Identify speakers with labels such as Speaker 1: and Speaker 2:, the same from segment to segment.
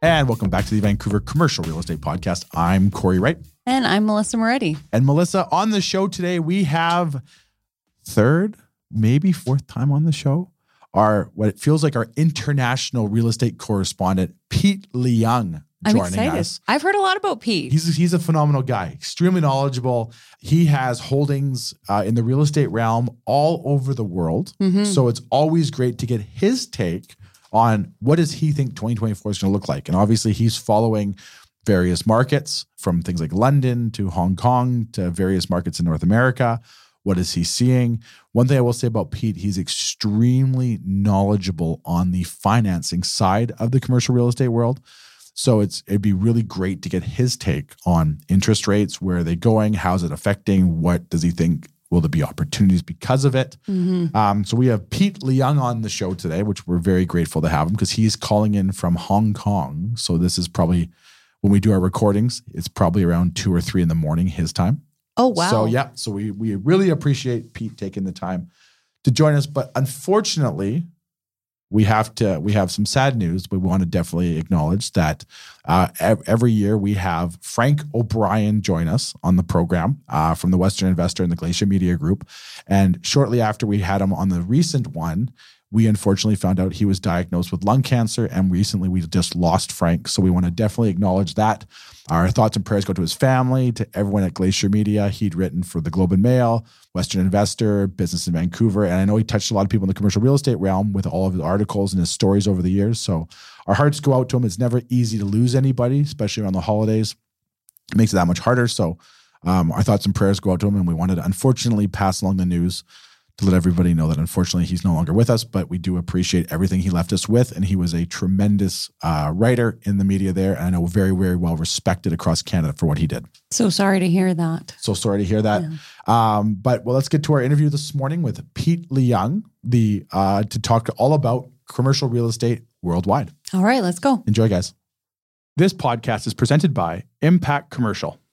Speaker 1: And welcome back to the Vancouver Commercial Real Estate Podcast. I'm Cory Wright.
Speaker 2: And I'm Melissa Moretti.
Speaker 1: And Melissa, on the show today, we have third, maybe fourth time on the show, our what it feels like our international real estate correspondent, Pete Leung,
Speaker 2: I'm excited.
Speaker 1: Us.
Speaker 2: I've heard a lot about Pete.
Speaker 1: He's he's a phenomenal guy, extremely knowledgeable. He has holdings uh, in the real estate realm all over the world.
Speaker 2: Mhm.
Speaker 1: So it's always great to get his take on what does he think 2024 is going to look like. And obviously, he's following various markets from things like London to Hong Kong to various markets in North America. What is he seeing? One thing I will say about Pete, he's extremely knowledgeable on the financing side of the commercial real estate world. So it's it'd be really great to get his take on interest rates, where are they going, how's it affecting, what does he think will there be opportunities because of it?
Speaker 2: Mhm.
Speaker 1: Um, so we have Pete Leung on the show today, which we're very grateful to have him because he's calling in from Hong Kong. So this is probably when we do our recordings, it's probably around two or three in the morning his time.
Speaker 2: Oh, wow.
Speaker 1: So yeah, so we we really appreciate Pete taking the time to join us, but unfortunately, we have to we have some sad news. But we want to definitely acknowledge that uh, every year we have Frank O'Brien join us on the program uh, from the Western Investor and the Glacier Media Group, and shortly after we had him on the recent one. We unfortunately found out he was diagnosed with lung cancer, and recently we just lost Frank. So we want to definitely acknowledge that. Our thoughts and prayers go to his family, to everyone at Glacier Media. He'd written for the Globe and Mail, Western Investor, Business in Vancouver, and I know he touched a lot of people in the commercial real estate realm with all of his articles and his stories over the years. So our hearts go out to him. It's never easy to lose anybody, especially around the holidays. It makes it that much harder. So um, our thoughts and prayers go out to him, and we wanted to unfortunately pass along the news to let everybody know that unfortunately he's no longer with us, but we do appreciate everything he left us with. And he was a tremendous uh, writer in the media there, and I know very, very well respected across Canada for what he did.
Speaker 2: so sorry to hear that.
Speaker 1: So sorry to hear that. Um, but well, let's get to our interview this morning with Pete Leung, the uh, to talk all about commercial real estate worldwide.
Speaker 2: All right, let's go.
Speaker 1: Enjoy, guys.
Speaker 3: This podcast is presented by Impact Commercial.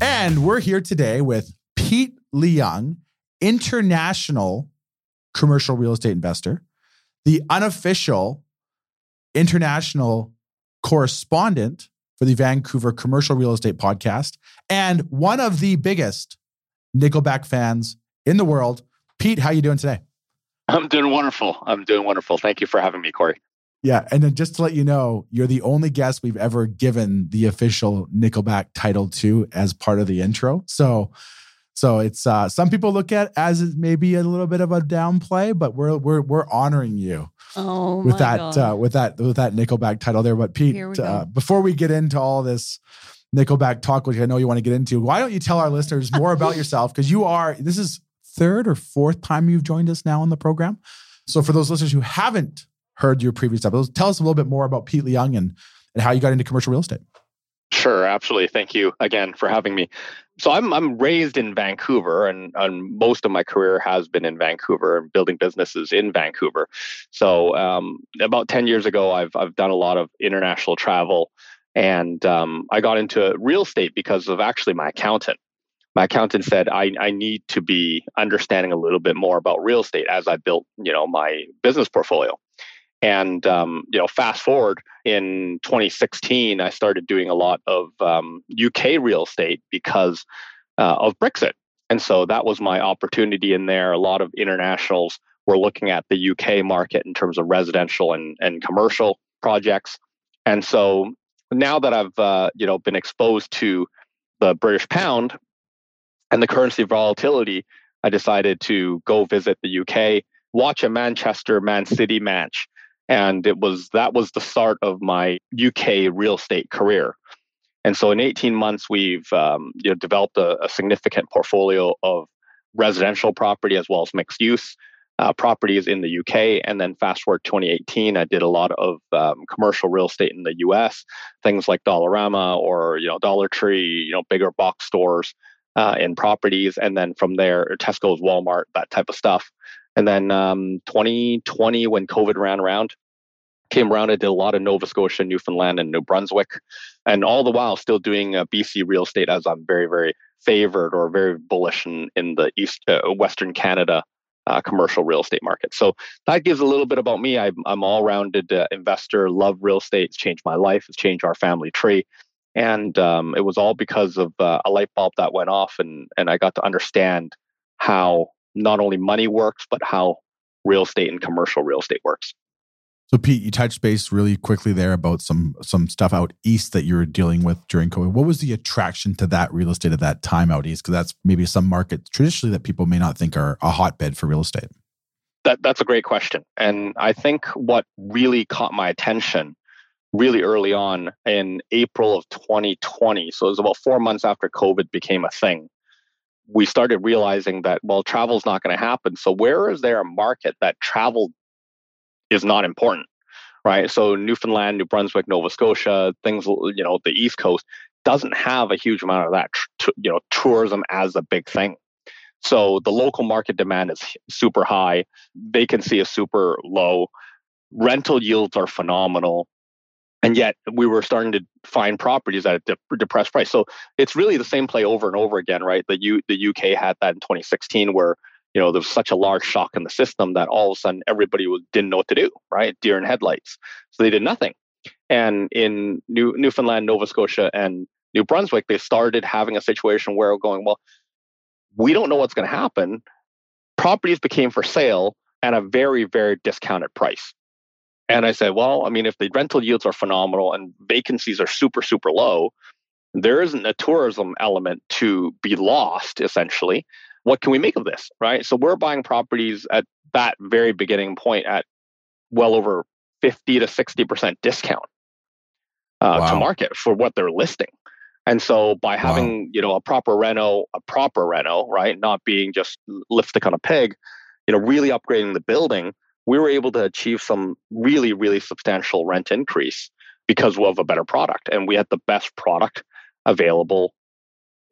Speaker 1: And we're here today with Pete Leung, international commercial real estate investor, the unofficial international correspondent for the Vancouver Commercial Real Estate Podcast, and one of the biggest Nickelback fans in the world. Pete, how you doing today?
Speaker 4: I'm doing wonderful. I'm doing wonderful. Thank you for having me, Cory.
Speaker 1: Yeah, and then just to let you know, you're the only guest we've ever given the official Nickelback title to as part of the intro. So, so it's uh, some people look at as maybe a little bit of a downplay, but we're we're we're honoring you
Speaker 2: Oh,
Speaker 1: with
Speaker 2: my
Speaker 1: that
Speaker 2: God.
Speaker 1: uh, with that with that Nickelback title there. But Pete,
Speaker 2: we
Speaker 1: uh, before we get into all this Nickelback talk, which I know you want to get into, why don't you tell our listeners more about yourself? Because you are this is third or fourth time you've joined us now on the program. So for those listeners who haven't heard your previous episodes, tell us a little bit more about Pete Leung and and how you got into commercial real estate.
Speaker 4: Sure, absolutely. Thank you again for having me. So I'm I'm raised in Vancouver, and, and most of my career has been in Vancouver and building businesses in Vancouver. So um, about ten years ago, I've I've done a lot of international travel, And um, I got into real estate because of actually my accountant. My accountant said I, I need to be understanding a little bit more about real estate as I built, you know, my business portfolio. And um, you know, fast forward in 2016, I started doing a lot of um, UK real estate because uh, of Brexit, and so that was my opportunity in there. A lot of internationals were looking at the UK market in terms of residential and, and commercial projects, and so now that I've uh, you know been exposed to the British pound and the currency volatility, I decided to go visit the UK, watch a Manchester Man City match and it was that was the start of my UK real estate career. And so in 18 months, we've um, you know developed a, a, significant portfolio of residential property as well as mixed use uh, properties in the UK. And then fast forward 2018, I did a lot of um, commercial real estate in the US, things like Dollarama or you know Dollar Tree, you know bigger box stores uh, in properties, and then from there Tesco's, Walmart, that type of stuff. And then um, 2020, when COVID ran around, came around. I did a lot of Nova Scotia, Newfoundland, and New Brunswick, and all the while still doing uh, BC real estate as I'm very, very favored or very bullish in, in the East uh, Western Canada uh, commercial real estate market. So that gives a little bit about me. I'm, I'm all-rounded uh, investor, love real estate. It's changed my life. It's changed our family tree. And um, it was all because of uh, a light bulb that went off, and and I got to understand how not only money works, but how real estate and commercial real estate works.
Speaker 1: So Pete, you touched base really quickly there about some some stuff out east that you were dealing with during COVID. What was the attraction to that real estate at that time out east? Because that's maybe some markets traditionally that people may not think are a hotbed for real estate.
Speaker 4: That that's a great question, and I think what really caught my attention really early on in April of 2020. So it was about four months after COVID became a thing we started realizing that well travel's not going to happen so where is there a market that travel is not important right so newfoundland new brunswick nova scotia things you know the east coast doesn't have a huge amount of that you know tourism as a big thing so the local market demand is super high vacancy is super low rental yields are phenomenal and yet we were starting to find properties at a de- depressed price. So it's really the same play over and over again, right? The U the UK had that in 2016, where you know there was such a large shock in the system that all of a sudden everybody was, didn't know what to do, right? Deer in headlights. So they did nothing. And in New Newfoundland, Nova Scotia, and New Brunswick, they started having a situation where going, well, we don't know what's going to happen. Properties became for sale at a very, very discounted price. And I said, well, I mean, if the rental yields are phenomenal and vacancies are super, super low, there isn't a tourism element to be lost, essentially. What can we make of this? Right. So we're buying properties at that very beginning point at well over 50 to 60% discount uh, wow. to market for what they're listing. And so by having, wow. you know, a proper reno, a proper reno, right, not being just lipstick on a pig, you know, really upgrading the building, we were able to achieve some really, really substantial rent increase because of a better product. And we had the best product available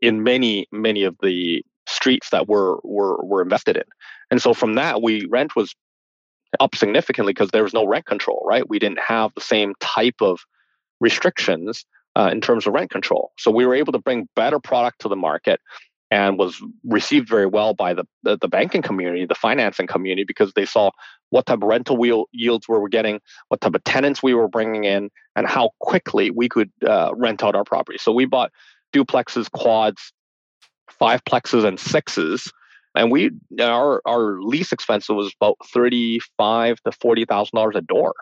Speaker 4: in many, many of the streets that were were were invested in. And so from that, we rent was up significantly because there was no rent control, right? We didn't have the same type of restrictions uh, in terms of rent control. So we were able to bring better product to the market and was received very well by the, the, the banking community, the financing community, because they saw what type of rental wheel yields we were getting, what type of tenants we were bringing in, and how quickly we could uh, rent out our property. So we bought duplexes, quads, five plexes, and sixes. And we our our lease expense was about thirty five to forty thousand dollars a door.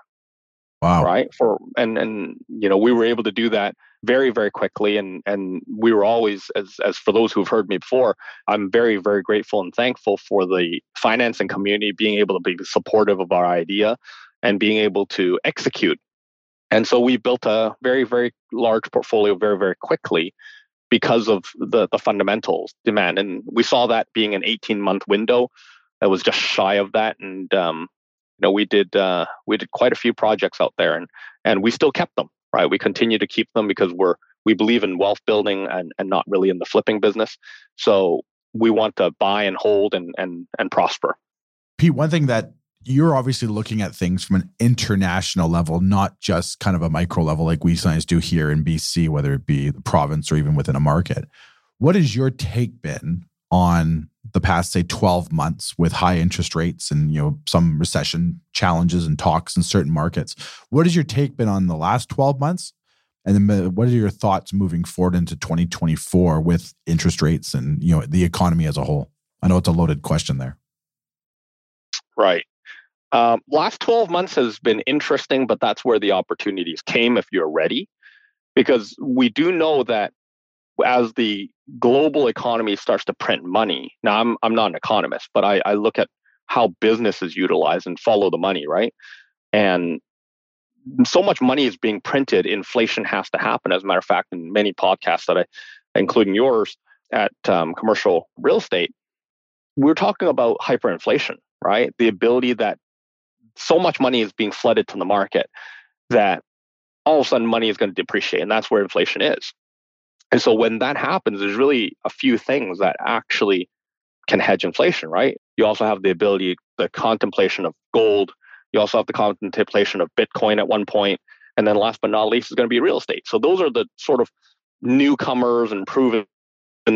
Speaker 1: Wow!
Speaker 4: Right? For and and you know we were able to do that very very quickly and and we were always as as for those who've heard me before i'm very very grateful and thankful for the financing community being able to be supportive of our idea and being able to execute. And so we built a very very large portfolio very very quickly because of the the fundamentals demand. And we saw that being an 18 month window. That was just shy of that and um, know we did uh, we did quite a few projects out there and and we still kept them right? We continue to keep them because we're we believe in wealth building and, and not really in the flipping business. So we want to buy and hold and and and prosper.
Speaker 1: Pete, one thing that you're obviously looking at things from an international level, not just kind of a micro level like we sometimes do here in BC, whether it be the province or even within a market. What has your take been on the past, say, 12 months with high interest rates and you know some recession challenges and talks in certain markets? What has your take been on the last 12 months? And then what are your thoughts moving forward into 2024 with interest rates and you know the economy as a whole? I know it's a loaded question there.
Speaker 4: Right. Um, last 12 months has been interesting, but that's where the opportunities came if you're ready. Because we do know that as the global economy starts to print money, now I'm, I'm not an economist, but I, I look at how businesses utilize and follow the money, right? And so much money is being printed, inflation has to happen. As a matter of fact, in many podcasts that I, including yours at um, commercial real estate, we're talking about hyperinflation, right? The ability that so much money is being flooded to the market that all of a sudden money is going to depreciate, and that's where inflation is. And so when that happens, there's really a few things that actually can hedge inflation, right? You also have the ability, the contemplation of gold. You also have the contemplation of Bitcoin at one point, and then last but not least is going to be real estate. So those are the sort of newcomers and proven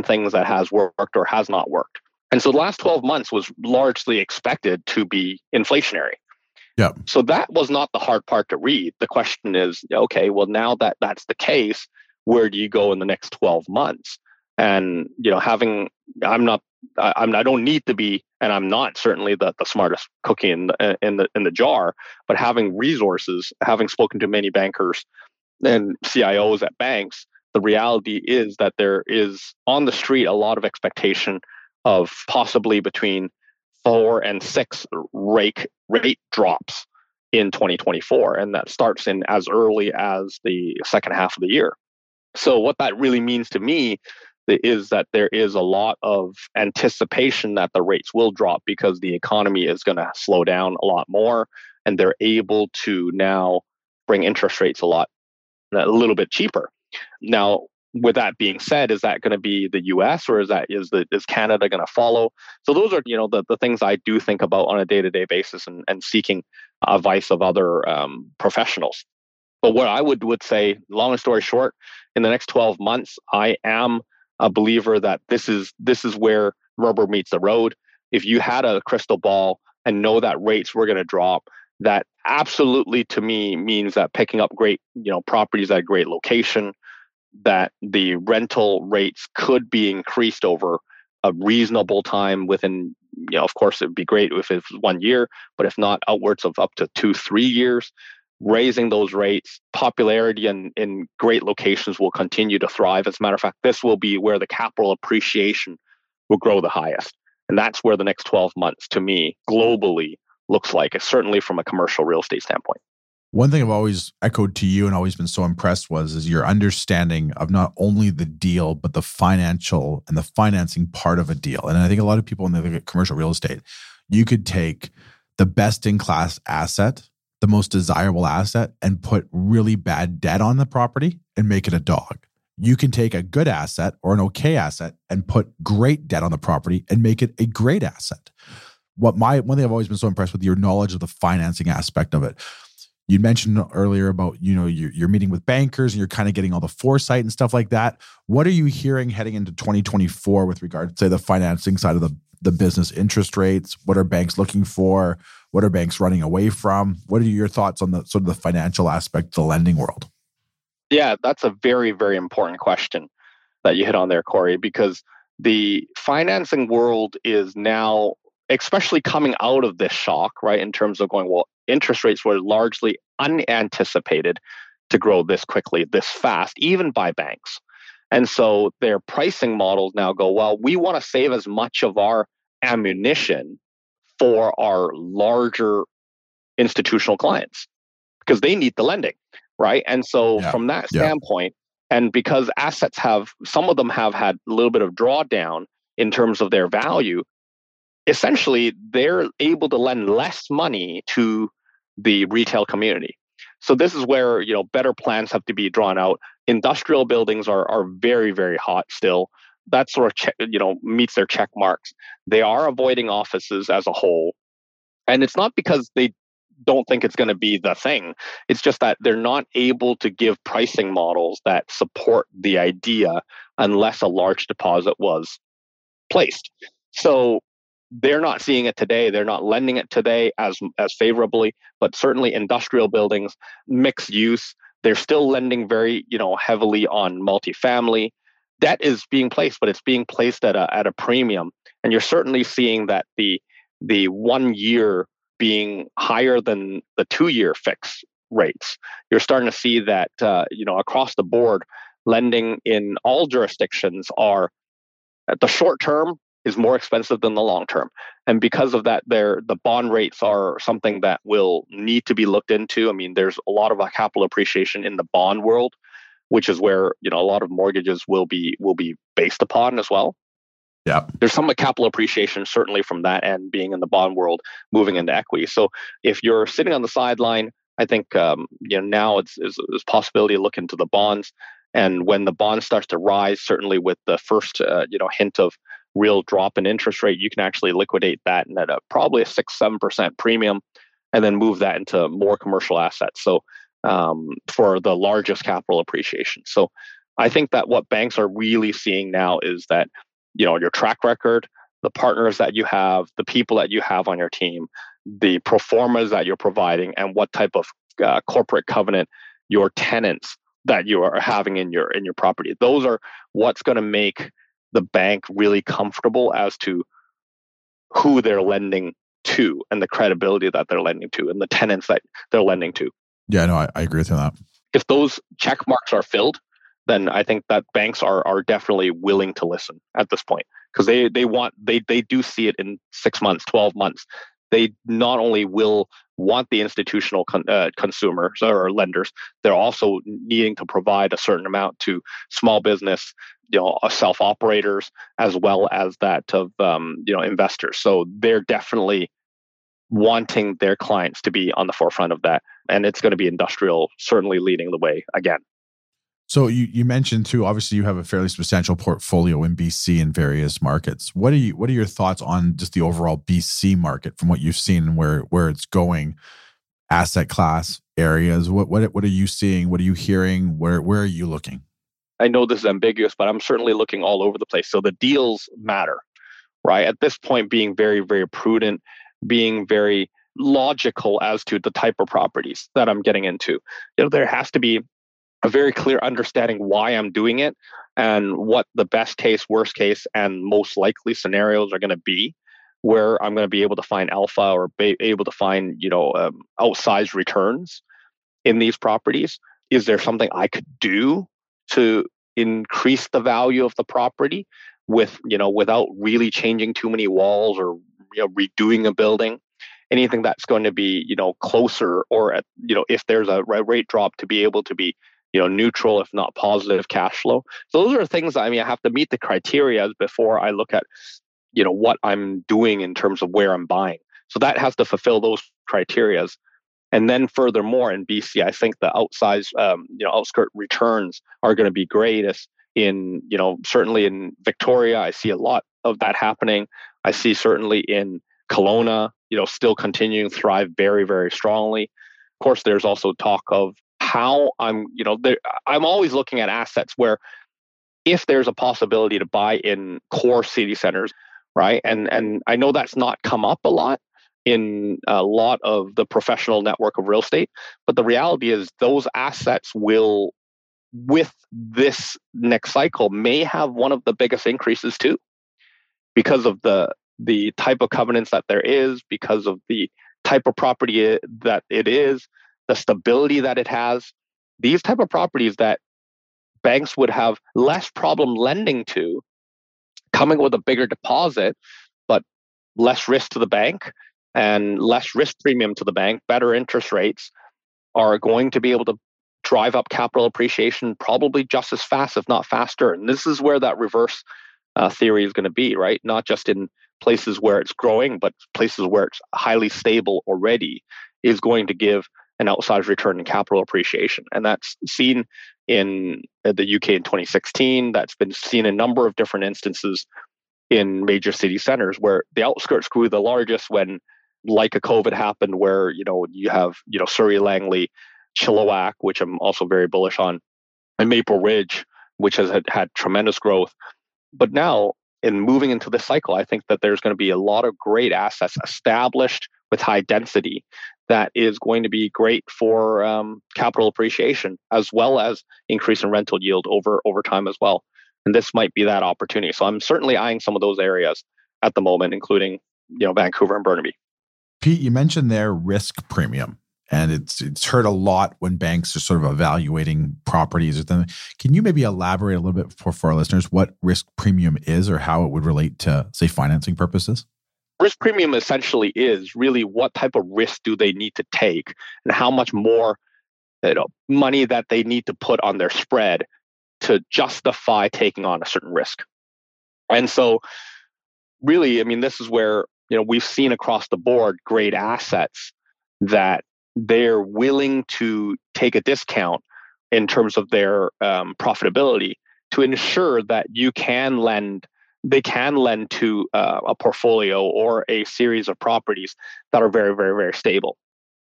Speaker 4: things that has worked or has not worked. And so the last 12 months was largely expected to be inflationary.
Speaker 1: Yeah.
Speaker 4: So that was not the hard part to read. The question is, okay, well now that that's the case, where do you go in the next 12 months? And you know, having I'm not I, I'm I don't need to be, and I'm not certainly the, the smartest cookie in the, in the in the jar, but having resources, having spoken to many bankers and CIOs at banks, the reality is that there is on the street a lot of expectation of possibly between four and six rate rate drops in 2024 and that starts in as early as the second half of the year so what that really means to me is that there is a lot of anticipation that the rates will drop because the economy is going to slow down a lot more and they're able to now bring interest rates a lot a little bit cheaper now with that being said, is that going to be the U.S. or is that is the is Canada going to follow? So those are you know the, the things I do think about on a day to day basis and, and seeking advice of other um, professionals. But what I would would say, long story short, in the next 12 months, I am a believer that this is this is where rubber meets the road. If you had a crystal ball and know that rates were going to drop, that absolutely to me means that picking up great you know properties at a great location that the rental rates could be increased over a reasonable time within you know of course it'd be great if it's one year but if not outwards of up to two three years raising those rates popularity in, in great locations will continue to thrive. As a matter of fact this will be where the capital appreciation will grow the highest. And that's where the next 12 months to me globally looks like uh, certainly from a commercial real estate standpoint.
Speaker 1: One thing I've always echoed to you and always been so impressed was is your understanding of not only the deal but the financial and the financing part of a deal. And I think a lot of people when they look at commercial real estate, you could take the best in class asset, the most desirable asset and put really bad debt on the property and make it a dog. You can take a good asset or an okay asset and put great debt on the property and make it a great asset. What my one thing I've always been so impressed with your knowledge of the financing aspect of it you mentioned earlier about you know you're, you're, meeting with bankers and you're kind of getting all the foresight and stuff like that what are you hearing heading into 2024 with regard to say the financing side of the, the business interest rates what are banks looking for what are banks running away from what are your thoughts on the sort of the financial aspect of the lending world
Speaker 4: yeah that's a very very important question that you hit on there cory because the financing world is now especially coming out of this shock, right? In terms of going, well, interest rates were largely unanticipated to grow this quickly, this fast, even by banks. And so their pricing models now go, well, we want to save as much of our ammunition for our larger institutional clients because they need the lending, right? And so yeah. from that standpoint, yeah. and because assets have, some of them have had a little bit of drawdown in terms of their value, essentially they're able to lend less money to the retail community. So this is where you know better plans have to be drawn out. Industrial buildings are are very very hot still. That sort of you know meets their check marks. They are avoiding offices as a whole, And it's not because they don't think it's going to be the thing. It's just that they're not able to give pricing models that support the idea unless a large deposit was placed. So they're not seeing it today. They're not lending it today as as favorably, but certainly industrial buildings, mixed use, they're still lending very, you know, heavily on multifamily. Debt is being placed, but it's being placed at a at a premium. And you're certainly seeing that the the one year being higher than the two year fix rates. You're starting to see that uh, you know across the board, lending in all jurisdictions are at the short term is more expensive than the long term. And because of that, there the bond rates are something that will need to be looked into. I mean, there's a lot of capital appreciation in the bond world, which is where you know a lot of mortgages will be will be based upon as well.
Speaker 1: Yeah.
Speaker 4: There's some capital appreciation certainly from that end being in the bond world, moving into equity. So if you're sitting on the sideline, I think um, you know now it's is possibility to look into the bonds. And when the bond starts to rise, certainly with the first uh, you know hint of real drop in interest rate, you can actually liquidate that and at a probably a six seven percent premium, and then move that into more commercial assets. So um, for the largest capital appreciation. So I think that what banks are really seeing now is that you know your track record, the partners that you have, the people that you have on your team, the pro formas that you're providing, and what type of uh, corporate covenant your tenants that you are having in your in your property. Those are what's going to make the bank really comfortable as to who they're lending to and the credibility that they're lending to and the tenants that they're lending to.
Speaker 1: Yeah, no, I, I agree with you on that.
Speaker 4: If those check marks are filled, then I think that banks are are definitely willing to listen at this point because they they want they they do see it in six months, twelve months. They not only will want the institutional con, uh, consumers or lenders, they're also needing to provide a certain amount to small business, you know, uh, self operators as well as that of um, you know investors. So they're definitely wanting their clients to be on the forefront of that, and it's going to be industrial certainly leading the way again.
Speaker 1: So you, you mentioned too, obviously you have a fairly substantial portfolio in BC in various markets. What are you what are your thoughts on just the overall BC market from what you've seen and where where it's going, asset class areas? What what what are you seeing? What are you hearing? Where where are you looking?
Speaker 4: I know this is ambiguous, but I'm certainly looking all over the place. So the deals matter, right? At this point, being very, very prudent, being very logical as to the type of properties that I'm getting into. You know, there has to be a very clear understanding why I'm doing it and what the best case, worst case, and most likely scenarios are going to be where I'm going to be able to find alpha or be able to find, you know, um, outsized returns in these properties. Is there something I could do to increase the value of the property with, you know, without really changing too many walls or you know, redoing a building? Anything that's going to be, you know, closer or at, you know, if there's a rate drop to be able to be you know neutral if not positive cash flow. So those are things i mean i have to meet the criteria before i look at you know what i'm doing in terms of where i'm buying. So that has to fulfill those criterias and then furthermore in bc i think the outsized um, you know outskirt returns are going to be greatest in you know certainly in victoria i see a lot of that happening. I see certainly in Kelowna, you know, still continuing to thrive very, very strongly. Of course, there's also talk of how I'm, you know, there, I'm always looking at assets where if there's a possibility to buy in core city centers, right? And and I know that's not come up a lot in a lot of the professional network of real estate, but the reality is those assets will with this next cycle may have one of the biggest increases too because of the the type of covenants that there is because of the type of property eh, that it is the stability that it has. These type of properties that banks would have less problem lending to, coming with a bigger deposit, but less risk to the bank and less risk premium to the bank, better interest rates, are going to be able to drive up capital appreciation probably just as fast, if not faster. And this is where that reverse uh, theory is going to be, right? Not just in places where it's growing, but places where it's highly stable already is going to give an outsized return in capital appreciation. And that's seen in uh, the UK in 2016. That's been seen in a number of different instances in major city centers where the outskirts grew the largest when like a COVID happened where, you know, you have, you know, Surrey Langley, Chilliwack, which I'm also very bullish on, and Maple Ridge, which has had, had tremendous growth. But now, in moving into this cycle, I think that there's going to be a lot of great assets established with high density that is going to be great for um, capital appreciation as well as increase in rental yield over over time as well. And this might be that opportunity. So I'm certainly eyeing some of those areas at the moment, including you know Vancouver and Burnaby.
Speaker 1: Pete, you mentioned their risk premium, and it's it's heard a lot when banks are sort of evaluating properties. Can you maybe elaborate a little bit for, for our listeners what risk premium is or how it would relate to, say, financing purposes?
Speaker 4: Risk premium essentially is really what type of risk do they need to take and how much more you know, money that they need to put on their spread to justify taking on a certain risk. And so really, I mean, this is where, you know, we've seen across the board great assets that they're willing to take a discount in terms of their um, profitability to ensure that you can lend they can lend to uh, a portfolio or a series of properties that are very very very stable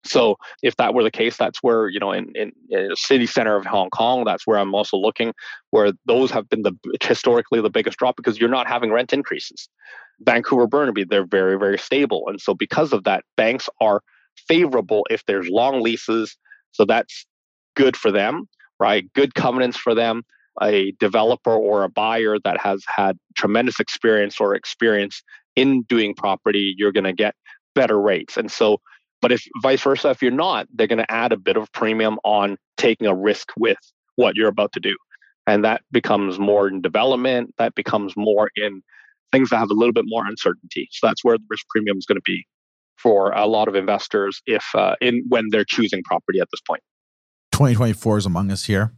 Speaker 4: so if that were the case, that's where you know in, in, in, the city center of Hong Kong, that's where I'm also looking, where those have been the historically the biggest drop because you're not having rent increases. Vancouver, Burnaby, they're very very stable, and so because of that, banks are favorable if there's long leases. So that's good for them, right? Good covenants for them. A developer or a buyer that has had tremendous experience or experience in doing property, you're going to get better rates, and so but if vice versa, if you're not, they're going to add a bit of premium on taking a risk with what you're about to do. And that becomes more in development, that becomes more in things that have a little bit more uncertainty. So that's where the risk premium is going to be for a lot of investors if uh, in when they're choosing property at this point.
Speaker 1: 2024 is among us here.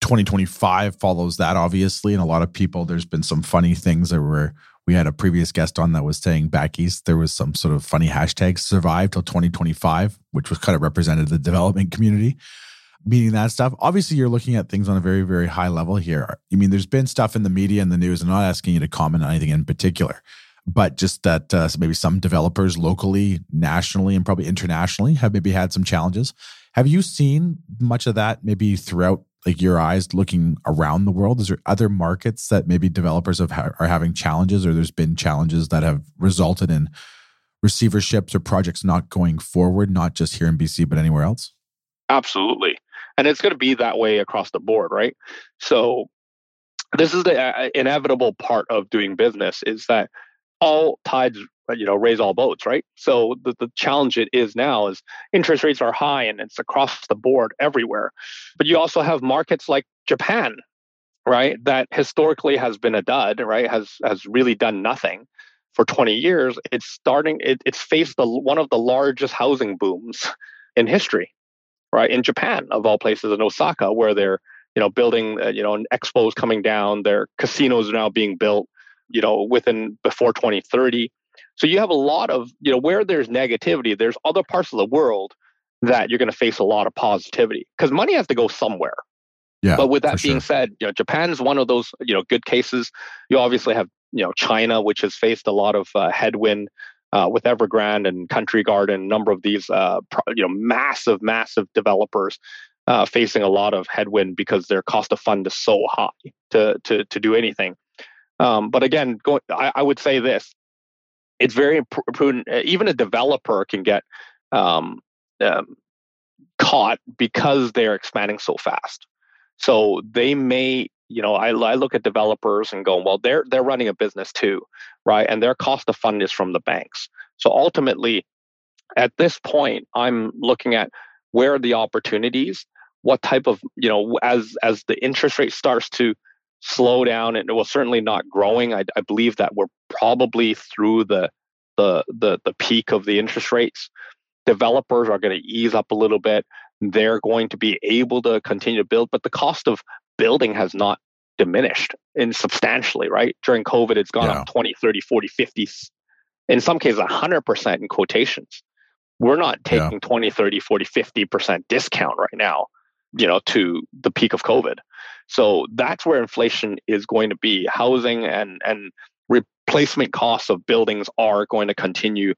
Speaker 1: 2025 follows that obviously and a lot of people there's been some funny things that were we had a previous guest on that was saying back east there was some sort of funny hashtag survive till 2025 which was kind of represented the development community meaning that stuff. Obviously you're looking at things on a very very high level here. I mean there's been stuff in the media and the news i'm not asking you to comment on anything in particular but just that uh, maybe some developers locally nationally and probably internationally have maybe had some challenges. Have you seen much of that maybe throughout like your eyes looking around the world? Is there other markets that maybe developers have are having challenges, or there's been challenges that have resulted in receiverships or projects not going forward, not just here in BC but anywhere else?
Speaker 4: Absolutely, and it's going to be that way across the board, right? So this is the uh, inevitable part of doing business is that all tides you know raise all boats right? So the, the challenge it is now is interest rates are high and it's across the board everywhere. But you also have markets like japan right that historically has been a dud right has has really done nothing for 20 years. It's starting it, it's faced the, one of the largest housing booms in history right in japan of all places in osaka where they're you know building uh, you know an expos coming down their casinos are now being built you know within before 2030 so you have a lot of, you know, where there's negativity, there's other parts of the world that you're going to face a lot of positivity because money has to go somewhere.
Speaker 1: Yeah.
Speaker 4: But with that being
Speaker 1: sure.
Speaker 4: said, you know, Japan's one of those, you know, good cases. You obviously have, you know, China, which has faced a lot of uh, headwind uh, with Evergrande and Country Garden, a number of these, uh, pro- you know, massive, massive developers uh, facing a lot of headwind because their cost of fund is so high to to to do anything. Um, but again, going, I, I would say this: it's very prudent. Uh, even a developer can get um, um, caught because they're expanding so fast. So they may, you know, I, I look at developers and go, well, they're they're running a business too, right? And their cost of fund is from the banks. So ultimately, at this point, I'm looking at where are the opportunities, what type of, you know, as as the interest rate starts to slow down and it was certainly not growing. I, I believe that we're probably through the, the the the peak of the interest rates. Developers are going to ease up a little bit. They're going to be able to continue to build, but the cost of building has not diminished in substantially, right? During COVID, it's gone yeah. up 20, 30, 40, 50, in some cases 100% in quotations. We're not taking yeah. 20, 30, 40, 50% discount right now, you know, to the peak of COVID. So that's where inflation is going to be. Housing and and replacement costs of buildings are going to continue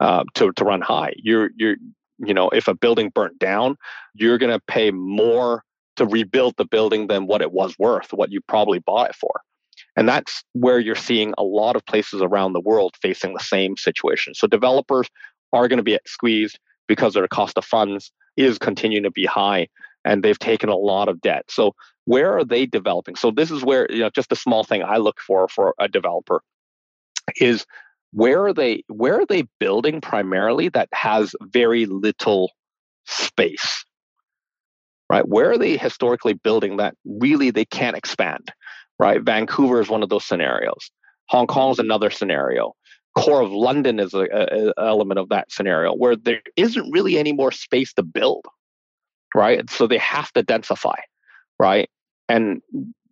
Speaker 4: uh, to to run high. You're you're you know if a building burnt down, you're going to pay more to rebuild the building than what it was worth, what you probably bought it for. And that's where you're seeing a lot of places around the world facing the same situation. So developers are going to be squeezed because their cost of funds is continuing to be high and they've taken a lot of debt. So where are they developing? So this is where you know just a small thing I look for for a developer is where are they where are they building primarily that has very little space? Right? Where are they historically building that really they can't expand? Right? Vancouver is one of those scenarios. Hong kong is another scenario. Core of london is an element of that scenario where there isn't really any more space to build. Right? So they have to densify right and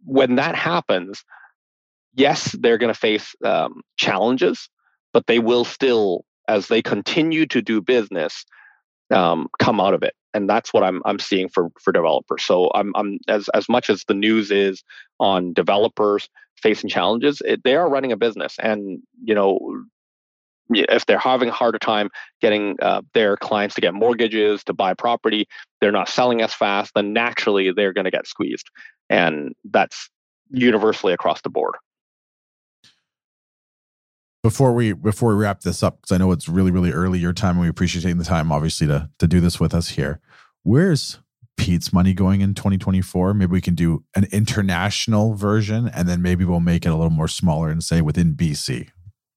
Speaker 4: when that happens yes they're going to face um, challenges but they will still, as they continue to do business, um, come out of it. And that's what I'm I'm seeing for for developers. So I'm I'm as as much as the news is on developers facing challenges, it, they are running a business, and you know if they're having a harder time getting uh, their clients to get mortgages to buy property they're not selling as fast then naturally they're going to get squeezed. And that's universally across the board.
Speaker 1: Before we before we wrap this up because i know it's really really early your time and we appreciate taking the time obviously to to do this with us here. Where's pete's money going in 2024 maybe we can do an international version and then maybe we'll make it a little more smaller and say within bc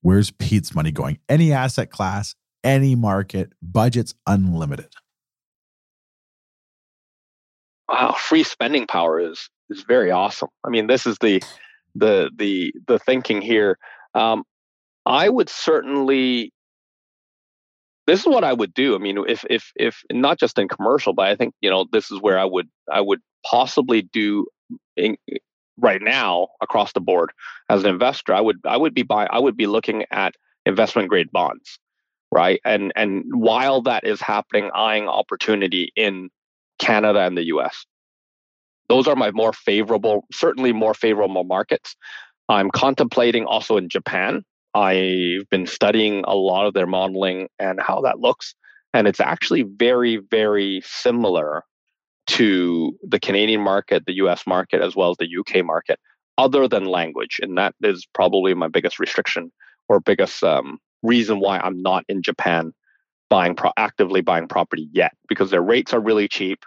Speaker 1: where's pete's money going? Any asset class any market budgets unlimited.
Speaker 4: Wow free spending power is is very awesome. I mean this is the the the the thinking here. Um, I would certainly this is what I would do. I mean, if if if not just in commercial, but I think you know this is where I would I would possibly do in, right now across the board as an investor. I would I would be buy I would be looking at investment grade bonds, right? And and while that is happening, eyeing opportunity in Canada and the U.S. Those are my more favorable, certainly more favorable markets. I'm contemplating also in Japan I've been studying a lot of their modeling and how that looks. And it's actually very, very similar to the Canadian market, the US market, as well as the UK market, other than language. And that is probably my biggest restriction or biggest um, reason why I'm not in Japan buying pro- actively buying property yet because their rates are really cheap,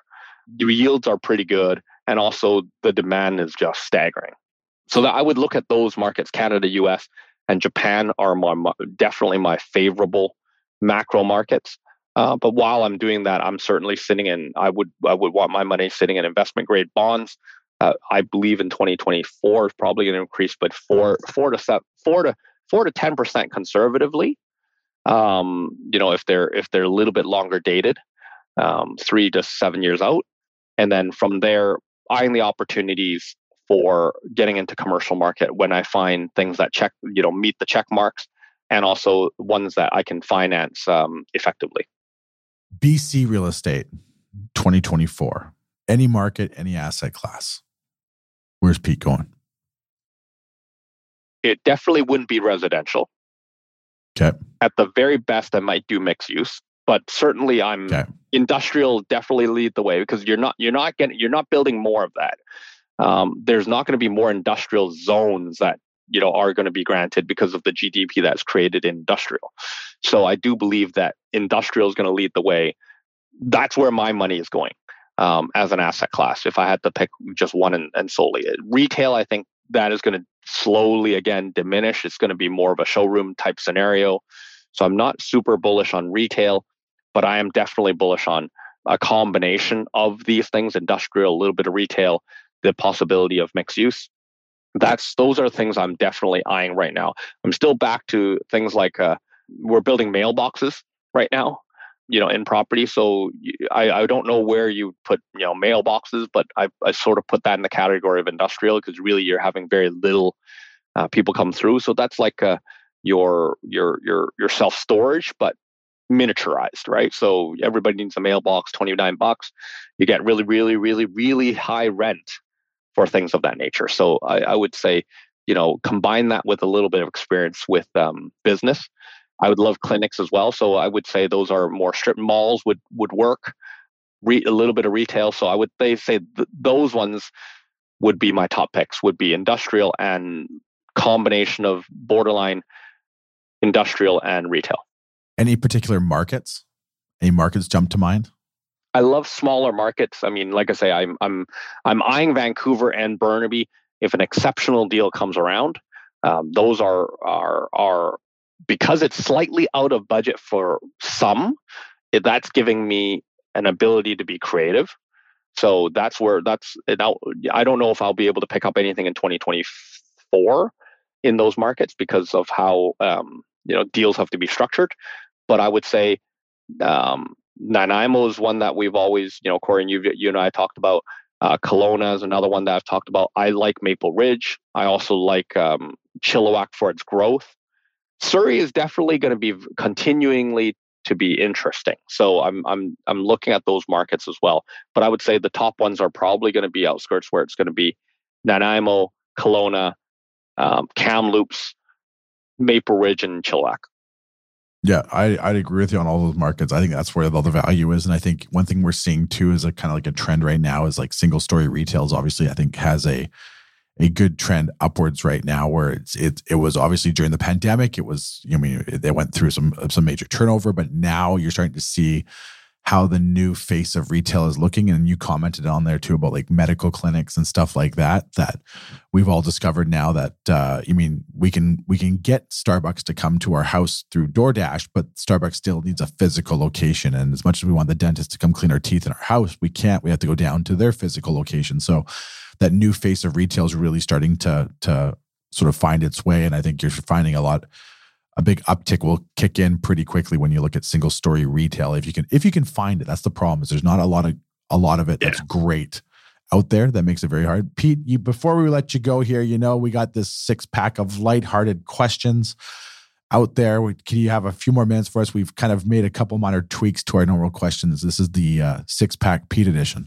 Speaker 4: the yields are pretty good, and also the demand is just staggering. So that I would look at those markets, Canada, US, and Japan are my, definitely my favorable macro markets. Uh, but while I'm doing that, I'm certainly sitting in. I would I would want my money sitting in investment grade bonds. Uh, I believe in 2024 is probably going to increase, but four four to seven, four to four to ten percent conservatively. Um, you know, if they're if they're a little bit longer dated, um, three to seven years out, and then from there, eyeing the opportunities for getting into commercial market when I find things that check, you know, meet the check marks and also ones that I can finance um, effectively.
Speaker 1: BC real estate 2024. Any market, any asset class. Where's Pete going?
Speaker 4: It definitely wouldn't be residential.
Speaker 1: Okay.
Speaker 4: At the very best, I might do mixed use, but certainly I'm okay. industrial. Definitely lead the way because you're not you're not getting you're not building more of that um, there's not going to be more industrial zones that you know are going to be granted because of the GDP that's created in industrial. So I do believe that industrial is going to lead the way. That's where my money is going um, as an asset class. If I had to pick just one and, and solely retail, I think that is going to slowly again diminish. It's going to be more of a showroom type scenario. So I'm not super bullish on retail, but I am definitely bullish on a combination of these things industrial, a little bit of retail, the possibility of mixed use. That's those are things I'm definitely eyeing right now. I'm still back to things like uh, we're building mailboxes right now, you know, in property. So I, I don't know where you put you know mailboxes, but I, I sort of put that in the category of industrial because really you're having very little uh, people come through. So that's like uh, your your your your self storage, but miniaturized, right? So everybody needs a mailbox, 29 bucks. You get really, really, really, really high rent for things of that nature. So I, I would say, you know, combine that with a little bit of experience with um, business, I would love clinics as well. So I would say those are more strip malls would would work. Re, a little bit of retail. So I would they say th- those ones would be my top picks. Would be industrial and combination of borderline industrial and retail.
Speaker 1: Any particular markets? Any markets jump to mind?
Speaker 4: I love smaller markets. I mean, like I say, I'm I'm I'm eyeing Vancouver and Burnaby if an exceptional deal comes around. Um, those are are are because it's slightly out of budget for some. It, that's giving me an ability to be creative. So that's where that's now. I don't know if I'll be able to pick up anything in 2024 in those markets because of how um, you know deals have to be structured. But I would say um, Nanaimo is one that we've always, you know, Cory and you, you and I talked about. Uh, Kelowna is another one that I've talked about. I like Maple Ridge. I also like um, Chilliwack for its growth. Surrey is definitely going to be continuingly to be interesting. So I'm I'm I'm looking at those markets as well. But I would say the top ones are probably going to be outskirts where it's going to be Nanaimo, Kelowna, um, Kamloops, Maple Ridge, and Chilliwack.
Speaker 1: Yeah, I, I'd agree with you on all those markets. I think that's where all the value is. And I think one thing we're seeing too is a kind of like a trend right now is like single story retails obviously I think has a a good trend upwards right now where it's it it was obviously during the pandemic it was I mean they went through some some major turnover but now you're starting to see how the new face of retail is looking and you commented on there too about like medical clinics and stuff like that that we've all discovered now that uh you mean we can we can get starbucks to come to our house through doordash but starbucks still needs a physical location and as much as we want the dentist to come clean our teeth in our house we can't. We have to go down to their physical location. So that new face of retail is really starting to to sort of find its way and i think you're finding a lot a big uptick will kick in pretty quickly when you look at single story retail if you can if you can find it. That's the problem is there's not a lot of a lot of it that's great out there that makes it very hard. Pete you, before we let you go here you know we got this six pack of lighthearted questions out there. We, can you have a few more minutes for us? We've kind of made a couple minor tweaks to our normal questions. This is the uh, six pack pete edition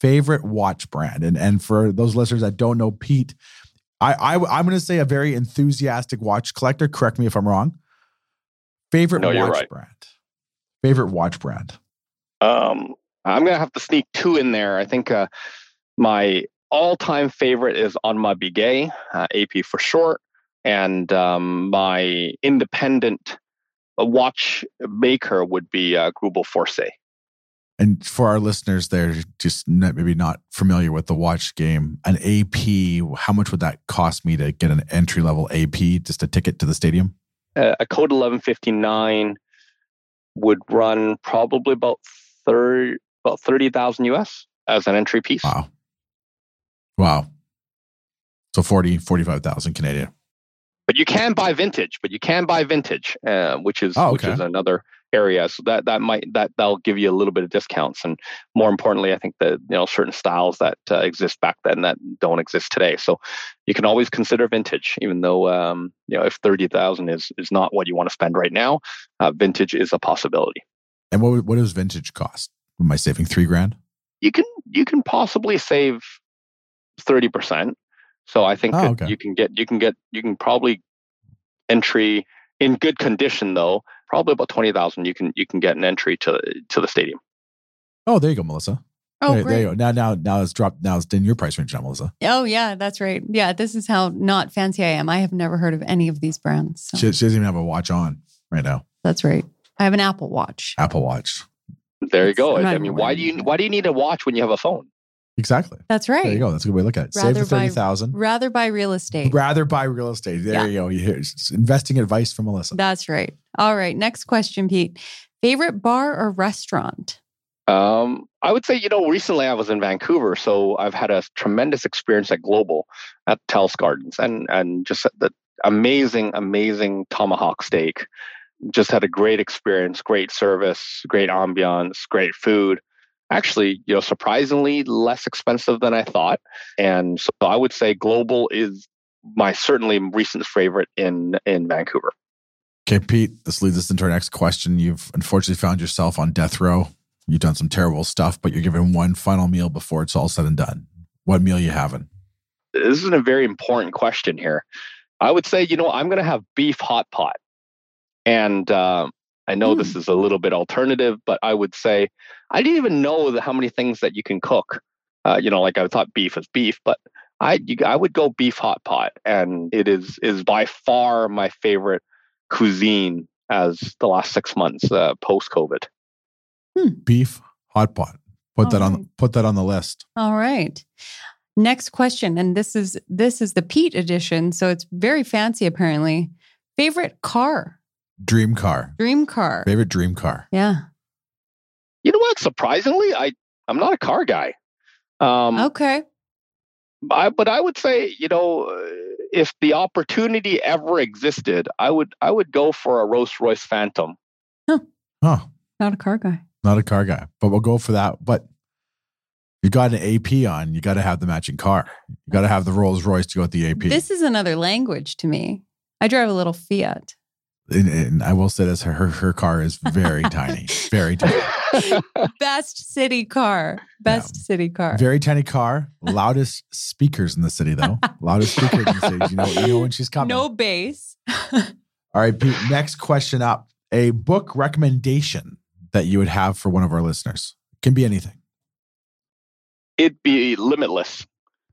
Speaker 1: Favorite watch brand and and for those listeners that don't know pete i, I i'm going to say a very enthusiastic watch collector correct me if i'm wrong favorite
Speaker 4: No,
Speaker 1: watch
Speaker 4: right.
Speaker 1: brand favorite watch brand
Speaker 4: Um, I'm gonna have to sneak two in there. I think uh, my all-time favorite is Audemars Piguet, uh, AP for short, and um, my independent uh, watch maker would be uh, Greubel Forsey.
Speaker 1: And for our listeners there just not, maybe not familiar with the watch game an ap how much would that cost me to get an entry level ap just a ticket to the stadium
Speaker 4: Uh, a code 1159 would run probably about thirty about thirty thousand US as an entry piece.
Speaker 1: wow wow so 40 45000 canadian
Speaker 4: But you can buy vintage. But you can buy vintage, uh, which is
Speaker 1: Oh,
Speaker 4: which is another area. So that that might that that'll give you a little bit of discounts. And more importantly, I think that you know certain styles that uh, exist back then that don't exist today. So you can always consider vintage, even though um, you know if thirty thousand is is not what you want to spend right now, uh, vintage is a possibility.
Speaker 1: and what what does vintage cost am i saving three grand
Speaker 4: You can you can possibly save thirty percent. So I think
Speaker 1: Oh, okay.
Speaker 4: you can get you can get you can probably entry in good condition though probably about 20,000 you can you can get an entry to to the stadium.
Speaker 1: oh there you go melissa
Speaker 2: Oh,
Speaker 1: there,
Speaker 2: great.
Speaker 1: there you go now now now it's dropped now it's in your price range now melissa
Speaker 2: Oh, yeah, that's right. Yeah, this is how not fancy I am. I have never heard of any of these brands. So
Speaker 1: she, she doesn't even have a watch on right now
Speaker 2: that's right. I have an Apple Watch.
Speaker 1: apple watch
Speaker 4: There you go. I mean why do you why do you need a watch when you have a phone?
Speaker 1: exactly
Speaker 2: That's right.
Speaker 1: there you go that's a good way to look at it save
Speaker 2: Rather
Speaker 1: the
Speaker 2: buy-
Speaker 1: 30000
Speaker 2: Rather buy real estate.
Speaker 1: rather buy real estate there
Speaker 2: Yeah.
Speaker 1: you go you hear it's investing advice from melissa
Speaker 2: That's right. All right. Next question, Pete. Favorite bar or restaurant?
Speaker 4: Um, I would say, you know, recently I was in Vancouver, so I've had a tremendous experience at Glowbal at Telus Gardens, and and just the amazing, amazing tomahawk steak. Just had a great experience, great service, great ambiance, great food. Actually, you know, surprisingly less expensive than I thought. And so I would say Glowbal is my certainly recent favorite in in Vancouver.
Speaker 1: Okay, Pete, this leads us into our next question. You've unfortunately found yourself on death row. You've done some terrible stuff, but you're given one final meal before it's all said and done. What meal you having?
Speaker 4: This is a very important question here. I would say, you know, I'm going to have beef hot pot. And uh, I know mm. this is a little bit alternative, but I would say I didn't even know the, how many things that you can cook. Uh, you know, like I thought beef is beef, but I you, I would go beef hot pot, and it is is by far my favorite cuisine as the last six months uh, post COVID.
Speaker 1: Hmm. Beef hot pot. Put All that right. on put that on the list.
Speaker 2: All right. Next question, and this is this is the Pete edition, so it's very fancy apparently. Favorite car?
Speaker 1: Dream car.
Speaker 2: Dream car.
Speaker 1: Favorite dream car.
Speaker 2: Yeah.
Speaker 4: You know what? Surprisingly, I I'm not a car guy.
Speaker 2: Um, okay.
Speaker 4: I, but I would say, you know, uh, if the opportunity ever existed, I would I would go for a Rolls Royce Phantom.
Speaker 2: Huh.
Speaker 1: Huh.
Speaker 2: Not a car guy.
Speaker 1: Not a car guy, but we'll go for that. But you got an AP on, you got to have the matching car. You got to have the Rolls Royce to go with the AP.
Speaker 2: This is another language to me. I drive a little Fiat.
Speaker 1: And, and I will say this: her her car is very tiny, very tiny.
Speaker 2: Best city car. Best yeah. city car.
Speaker 1: Very tiny car. Loudest speakers in the city, though. Loudest speakers in the city. You know, you know when she's coming.
Speaker 2: No bass.
Speaker 1: All right, Pete. Next question up: a book recommendation that you would have for one of our listeners. Can be anything.
Speaker 4: It'd be limitless.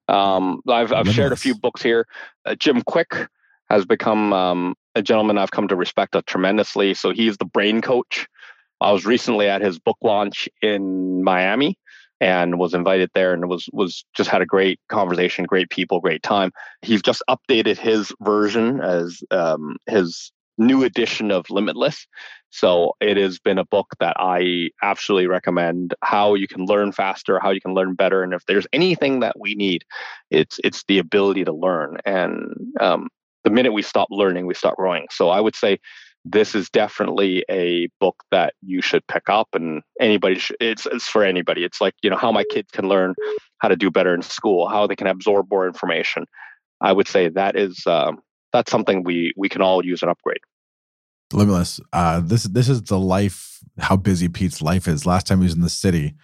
Speaker 4: Um, I've I've limitless. shared a few books here. Uh, Jim Kwik has become um, a gentleman I've come to respect tremendously. So he's the brain coach. I was recently at his book launch in Miami and was invited there and was was just had a great conversation, great people, great time. He's just updated his version as um, his new edition of Limitless. So it has been a book that I absolutely recommend. How you can learn faster, how you can learn better, and if there's anything that we need, it's it's the ability to learn. And um, the minute we stop learning, we stop growing. So I would say this is definitely a book that you should pick up and anybody should, it's it's for anybody. It's like you know how my kids can learn how to do better in school how they can absorb more information. I would say that is um, that's something we we can all use and upgrade.
Speaker 1: Limitless uh, this this is the life how busy pete's life is. Last time he was in the city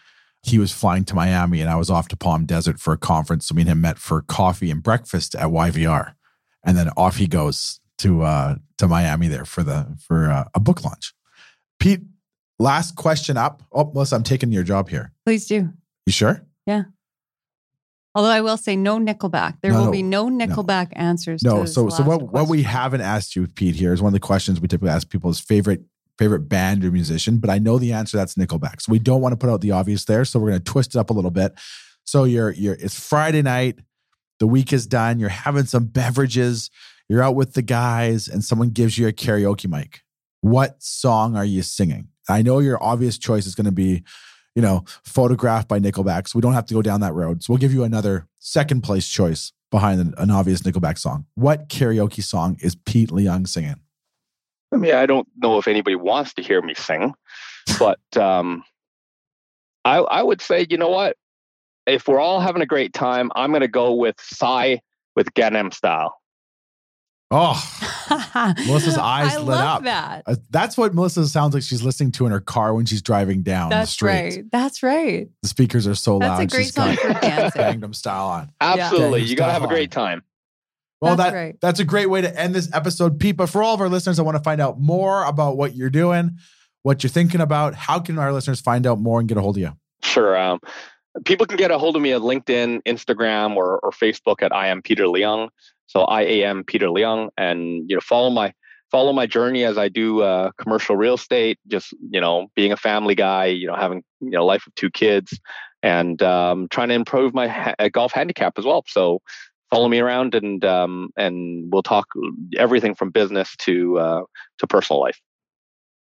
Speaker 1: he was flying to miami and i was off to palm desert for a conference so me and him met for coffee and breakfast at yvr and then off he goes to uh to Miami there for the for uh, a book launch. Pete, last question up. Oh, Melissa, I'm taking your job here.
Speaker 2: Please do.
Speaker 1: You sure?
Speaker 2: Yeah. Although I will say no Nickelback. There no, will be no Nickelback
Speaker 1: no.
Speaker 2: answers.
Speaker 1: No. so so what question. what we haven't asked you, Pete, here is one of the questions we typically ask people is favorite favorite band or musician, but I know the answer that's Nickelback. So we don't want to put out the obvious there. So we're gonna twist it up a little bit. So you're you're it's Friday night, the week is done, you're having some beverages, you're out with the guys and someone gives you a karaoke mic. What song are you singing? I know your obvious choice is going to be, you know, photographed by Nickelback. So we don't have to go down that road. So we'll give you another second place choice behind an, obvious Nickelback song. What karaoke song is Pete Leung singing?
Speaker 4: I mean, I don't know if anybody wants to hear me sing, but um, I, I would say, you know what? If we're all having a great time, I'm going to go with Psy with Gangnam Style.
Speaker 1: Oh, Melissa's eyes
Speaker 2: I
Speaker 1: lit
Speaker 2: love
Speaker 1: up.
Speaker 2: That.
Speaker 1: Uh, that's what Melissa sounds like she's listening to in her car when she's driving down
Speaker 2: That's
Speaker 1: the street.
Speaker 2: right. That's right.
Speaker 1: The speakers are so
Speaker 2: That's
Speaker 1: loud.
Speaker 2: a great
Speaker 1: she's
Speaker 2: song
Speaker 1: got
Speaker 2: for dancing.
Speaker 1: Gangnam Style on.
Speaker 4: Absolutely.
Speaker 1: Yeah.
Speaker 4: You got to have a great time.
Speaker 1: Well,
Speaker 2: That's
Speaker 1: that
Speaker 2: right.
Speaker 1: that's a great way to end this episode, Pete. But for all of our listeners, I want to find out more about what you're doing, what you're thinking about. How can our listeners find out more and get a hold of you?
Speaker 4: Sure. Um, people can get a hold of me at LinkedIn, Instagram, or, or Facebook at I am Peter Leung. So I am Peter Leung, and you know follow my follow my journey as I do uh, commercial real estate. Just you know being a family guy, you know having you know life of two kids, and um, trying to improve my ha- golf handicap as well. So follow me around, and um, and we'll talk everything from business to uh, to personal life.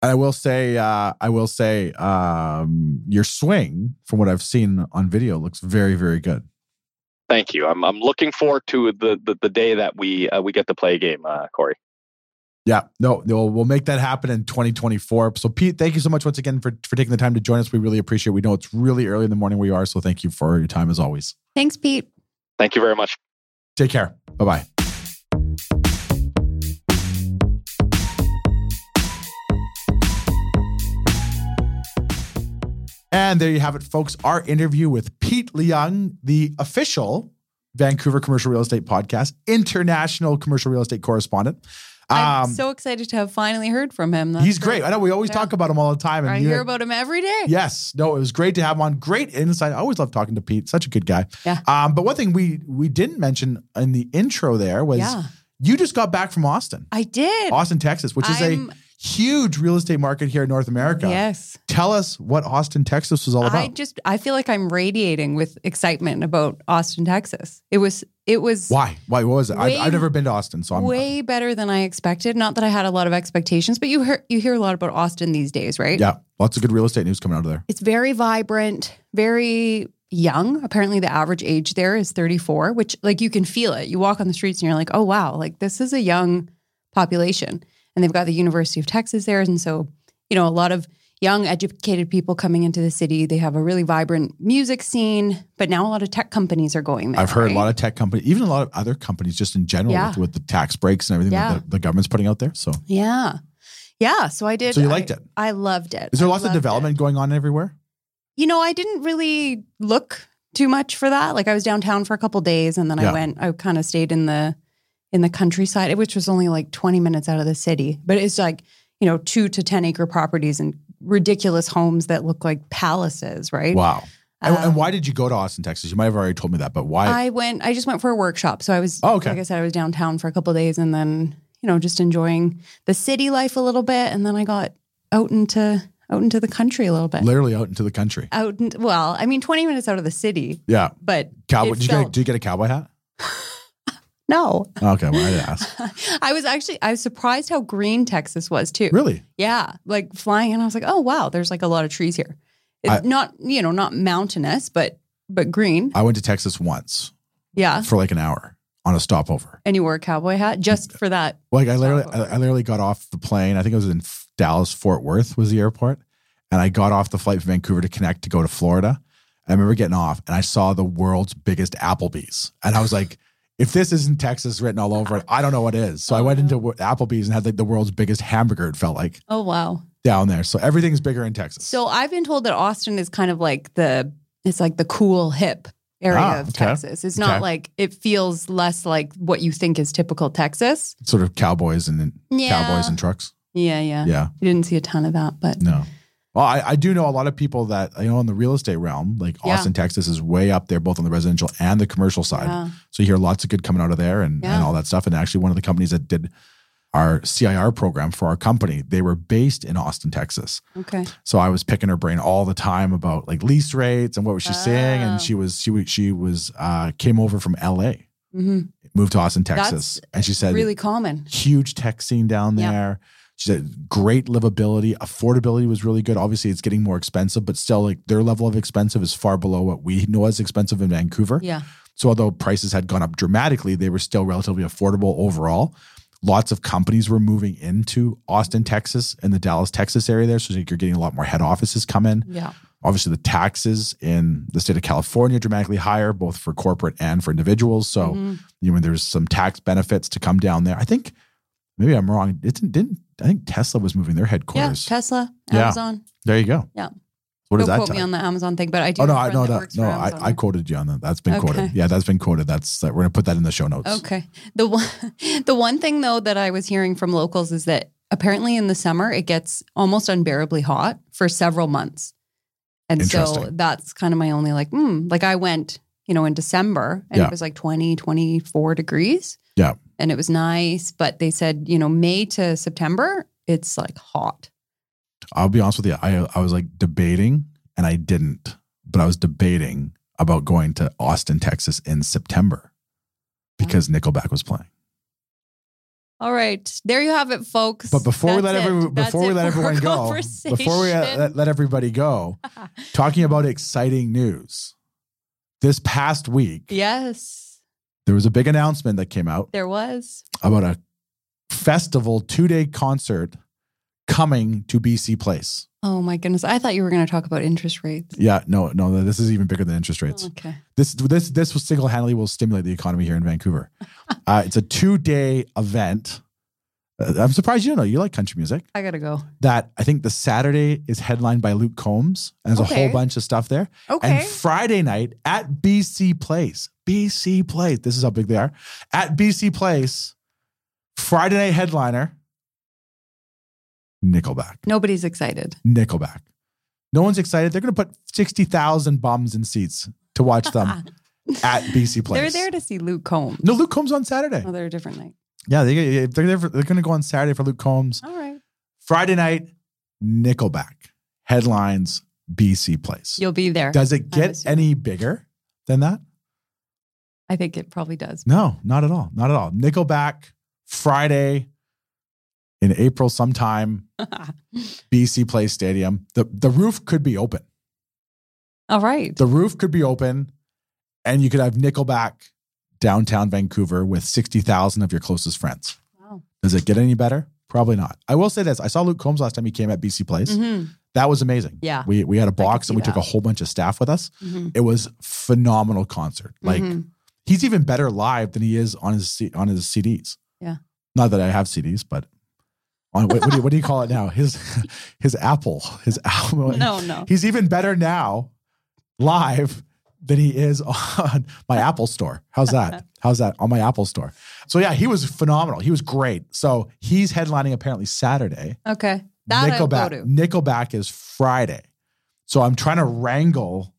Speaker 1: I will say, uh, I will say, um, your swing, from what I've seen on video, looks very, very good.
Speaker 4: Thank you. I'm I'm looking forward to the the, the day that we uh, we get to play a game, uh, Cory.
Speaker 1: Yeah, no, no, we'll make that happen in 2024. So, Pete, thank you so much once again for, for taking the time to join us. We really appreciate it. We know it's really early in the morning where you are. So, thank you for your time as always.
Speaker 2: Thanks, Pete.
Speaker 4: Thank you very much.
Speaker 1: Take care. Bye bye. And there you have it, folks. Our interview with Pete Leung, the official Vancouver Commercial Real Estate Podcast, international commercial real estate correspondent.
Speaker 2: I'm
Speaker 1: Um,
Speaker 2: so excited to have finally heard from him. That's
Speaker 1: he's great. I know we always
Speaker 2: Yeah.
Speaker 1: talk about him all the time.
Speaker 2: I
Speaker 1: you-
Speaker 2: hear about him every day.
Speaker 1: Yes, no, it was great to have him on. Great insight. I always love talking to Pete. Such a good guy.
Speaker 2: Yeah.
Speaker 1: Um, but one thing we we didn't mention in the intro there was
Speaker 2: Yeah.
Speaker 1: you just got back from Austin,
Speaker 2: I did.
Speaker 1: Austin, Texas, which is
Speaker 2: I'm-
Speaker 1: a huge real estate market here in North America.
Speaker 2: Yes.
Speaker 1: Tell us what Austin, Texas was all about.
Speaker 2: I just I feel like I'm radiating with excitement about Austin, Texas. It was it was
Speaker 1: Why? Why? What was it?
Speaker 2: Way-
Speaker 1: I've, I've never been to Austin, so I'm
Speaker 2: way better than I expected. Not that I had a lot of expectations, but you hear you hear a lot about Austin these days, right?
Speaker 1: yeah, lots of good real estate news coming out of there.
Speaker 2: It's very vibrant, very young. Apparently the average age there is 34, which like you can feel it. You walk on the streets and you're like, "Oh wow, like this is a young population." And they've got the University of Texas there and so, you know, a lot of young educated people coming into the city. They have a really vibrant music scene, but now a lot of tech companies are going there.
Speaker 1: I've heard
Speaker 2: right?
Speaker 1: a lot of tech companies, even a lot of other companies, just in general,
Speaker 2: Yeah.
Speaker 1: with, with the tax breaks and everything
Speaker 2: Yeah.
Speaker 1: that the, the government's putting out there. So,
Speaker 2: Yeah. Yeah. So I did.
Speaker 1: So you
Speaker 2: I-
Speaker 1: liked it?
Speaker 2: I loved it.
Speaker 1: is there
Speaker 2: I
Speaker 1: lots of
Speaker 2: loved it.
Speaker 1: development going on everywhere?
Speaker 2: You know, I didn't really look too much for that. Like I was downtown for a couple days and then
Speaker 1: Yeah.
Speaker 2: I went, I kind of stayed in the in the countryside, which was only like 20 minutes out of the city. But it's like, you know, two to 10 acre properties and ridiculous homes that look like palaces, right?
Speaker 1: Wow. And, and
Speaker 2: Um,
Speaker 1: why did you go to Austin, Texas? You might have already told me that, but why?
Speaker 2: I went, I just went for a workshop. So I was,
Speaker 1: Oh, okay.
Speaker 2: like I said, I was downtown for a couple days and then, you know, just enjoying the city life a little bit. And then I got out into, out into the country a little bit.
Speaker 1: literally out into the country.
Speaker 2: out, in, well, I mean, 20 minutes out of the city,
Speaker 1: Yeah.
Speaker 2: but
Speaker 1: Cowboy. Did you, get,
Speaker 2: felt-
Speaker 1: did you get a cowboy hat?
Speaker 2: no.
Speaker 1: Okay, well, I didn't ask.
Speaker 2: I was actually I was surprised how green Texas was too.
Speaker 1: Really?
Speaker 2: Yeah, like flying and I was like, "Oh wow, there's like a lot of trees here." It's
Speaker 1: I-
Speaker 2: not, you know, not mountainous, but but green.
Speaker 1: I went to Texas once
Speaker 2: Yeah.
Speaker 1: for like an hour on a stopover.
Speaker 2: And you wore a cowboy hat just mm. for that.
Speaker 1: Like I literally,
Speaker 2: Stopover.
Speaker 1: I literally got off the plane. I think it was in Dallas, Fort Worth was the airport, and I got off the flight from Vancouver to connect to go to Florida. I remember getting off, and I saw the world's biggest Applebee's, and I was like. If this isn't Texas written all over it, I don't know what is. So I went into Applebee's and had like the world's biggest hamburger. It felt like
Speaker 2: Oh wow.
Speaker 1: down there. So everything's bigger in Texas.
Speaker 2: So I've been told that Austin is kind of like the it's like the cool hip area
Speaker 1: Ah,
Speaker 2: of
Speaker 1: okay.
Speaker 2: Texas. It's not
Speaker 1: Okay.
Speaker 2: like it feels less like what you think is typical Texas.
Speaker 1: sort of cowboys and
Speaker 2: Yeah.
Speaker 1: cowboys and trucks.
Speaker 2: Yeah, yeah.
Speaker 1: Yeah.
Speaker 2: You didn't see a ton of that, but
Speaker 1: No. Well, I, I do know a lot of people that you know in the real estate realm, like
Speaker 2: Yeah.
Speaker 1: Austin, Texas, is way up there, both on the residential and the commercial side.
Speaker 2: yeah.
Speaker 1: So you hear lots of good coming out of there and,
Speaker 2: Yeah.
Speaker 1: and all that stuff. And actually, one of the companies that did our CIR program for our company, they were based in Austin, Texas.
Speaker 2: Okay.
Speaker 1: So I was picking her brain all the time about like lease rates and what was she saying.
Speaker 2: Oh.
Speaker 1: And she was she was she was uh, came over from L.A.
Speaker 2: hmm
Speaker 1: moved to Austin, Texas,
Speaker 2: That's
Speaker 1: and she said
Speaker 2: Really common.
Speaker 1: huge tech scene down there. She said great livability, affordability was really good. Obviously, it's getting more expensive, but still, like their level of expensive is far below what we know as expensive in Vancouver.
Speaker 2: Yeah.
Speaker 1: So, although prices had gone up dramatically, they were still relatively affordable overall. Lots of companies were moving into Austin, Texas, and the Dallas, Texas area there. So, you're getting a lot more head offices come in.
Speaker 2: Yeah.
Speaker 1: Obviously, the taxes in the state of California are dramatically higher, both for corporate and for individuals. So,
Speaker 2: Mhm.
Speaker 1: you know, there's some tax benefits to come down there. I think maybe I'm wrong. Didn't didn't I think Tesla was moving their headquarters? Yeah.
Speaker 2: Tesla,
Speaker 1: Yeah.
Speaker 2: Amazon.
Speaker 1: there you go.
Speaker 2: Yeah.
Speaker 1: What
Speaker 2: Don't
Speaker 1: does that
Speaker 2: quote me on the Amazon thing, but I do.
Speaker 1: Oh no, I
Speaker 2: friend
Speaker 1: no
Speaker 2: that
Speaker 1: no
Speaker 2: works
Speaker 1: no.
Speaker 2: for
Speaker 1: I, I quoted you on that. That's been
Speaker 2: Okay.
Speaker 1: quoted. Yeah, that's been quoted. That's that we're gonna put that in the show notes.
Speaker 2: Okay. The one, the one thing though that I was hearing from locals is that apparently in the summer it gets almost unbearably hot for several months, and so that's kind of my only like, hmm. Like I went, you know, in December and
Speaker 1: Yeah.
Speaker 2: it was like 20, 24 degrees.
Speaker 1: Yeah.
Speaker 2: And it was nice, but they said, you know, May to September, it's like hot.
Speaker 1: I'll be honest with you. I I was like debating, and I didn't, but I was debating about going to Austin, Texas in September because Nickelback was playing.
Speaker 2: All right, there you have it, folks.
Speaker 1: But before we let
Speaker 2: it.
Speaker 1: every, before we let everyone go, before we let, let everybody go, talking about exciting news. this past week,
Speaker 2: Yes,
Speaker 1: there was a big announcement that came out
Speaker 2: there was.
Speaker 1: about a festival two day concert coming to BC Place.
Speaker 2: Oh my goodness. I thought you were going to talk about interest rates.
Speaker 1: Yeah, no, no, this is even bigger than interest rates.
Speaker 2: Okay.
Speaker 1: This this this single handedly will stimulate the economy here in Vancouver. uh, it's a two day event. Uh, I'm surprised you don't know. You like country music.
Speaker 2: I got to go.
Speaker 1: That I think the Saturday is headlined by Luke Combs, and there's a whole bunch of stuff there.
Speaker 2: Okay.
Speaker 1: And Friday night at BC Place, BC Place. This is how big they are. At BC Place, Friday night headliner, Nickelback.
Speaker 2: Nobody's excited.
Speaker 1: Nickelback. No one's excited. They're going to put 60,000 bums in seats to watch them at BC Place.
Speaker 2: They're there to see Luke Combs.
Speaker 1: No, Luke Combs on Saturday.
Speaker 2: Oh, they're a different night.
Speaker 1: Yeah, they, they're, there for- they're going to go on Saturday for Luke Combs.
Speaker 2: All right.
Speaker 1: Friday night, Nickelback. Headlines, BC Place.
Speaker 2: You'll be there.
Speaker 1: Does it get any bigger than that?
Speaker 2: I think it probably does.
Speaker 1: No, not at all. Not at all. Nickelback, Friday in April sometime, BC Place Stadium. The, the roof could be open.
Speaker 2: All right.
Speaker 1: The roof could be open and you could have Nickelback downtown Vancouver with 60,000 of your closest friends.
Speaker 2: Wow.
Speaker 1: Does it get any better? Probably not. I will say this. I saw Luke Combs last time he came at BC Place.
Speaker 2: Mhm.
Speaker 1: That was amazing.
Speaker 2: Yeah.
Speaker 1: We, we had a box and we took a whole bunch of staff with us.
Speaker 2: Mhm.
Speaker 1: It was phenomenal concert. Like
Speaker 2: Mhm.
Speaker 1: he's even better live than he is on his C- on his CDs.
Speaker 2: Yeah.
Speaker 1: Not that I have CDs, but on what, what, do you, what do you call it now? His his Apple, his album.
Speaker 2: No, no.
Speaker 1: He's even better now live than he is on my Apple store. How's that? How's that on my Apple store? So yeah, he was phenomenal. He was great. So he's headlining apparently Saturday.
Speaker 2: Okay. That
Speaker 1: Nickelback. Nickelback is Friday. So I'm trying to wrangle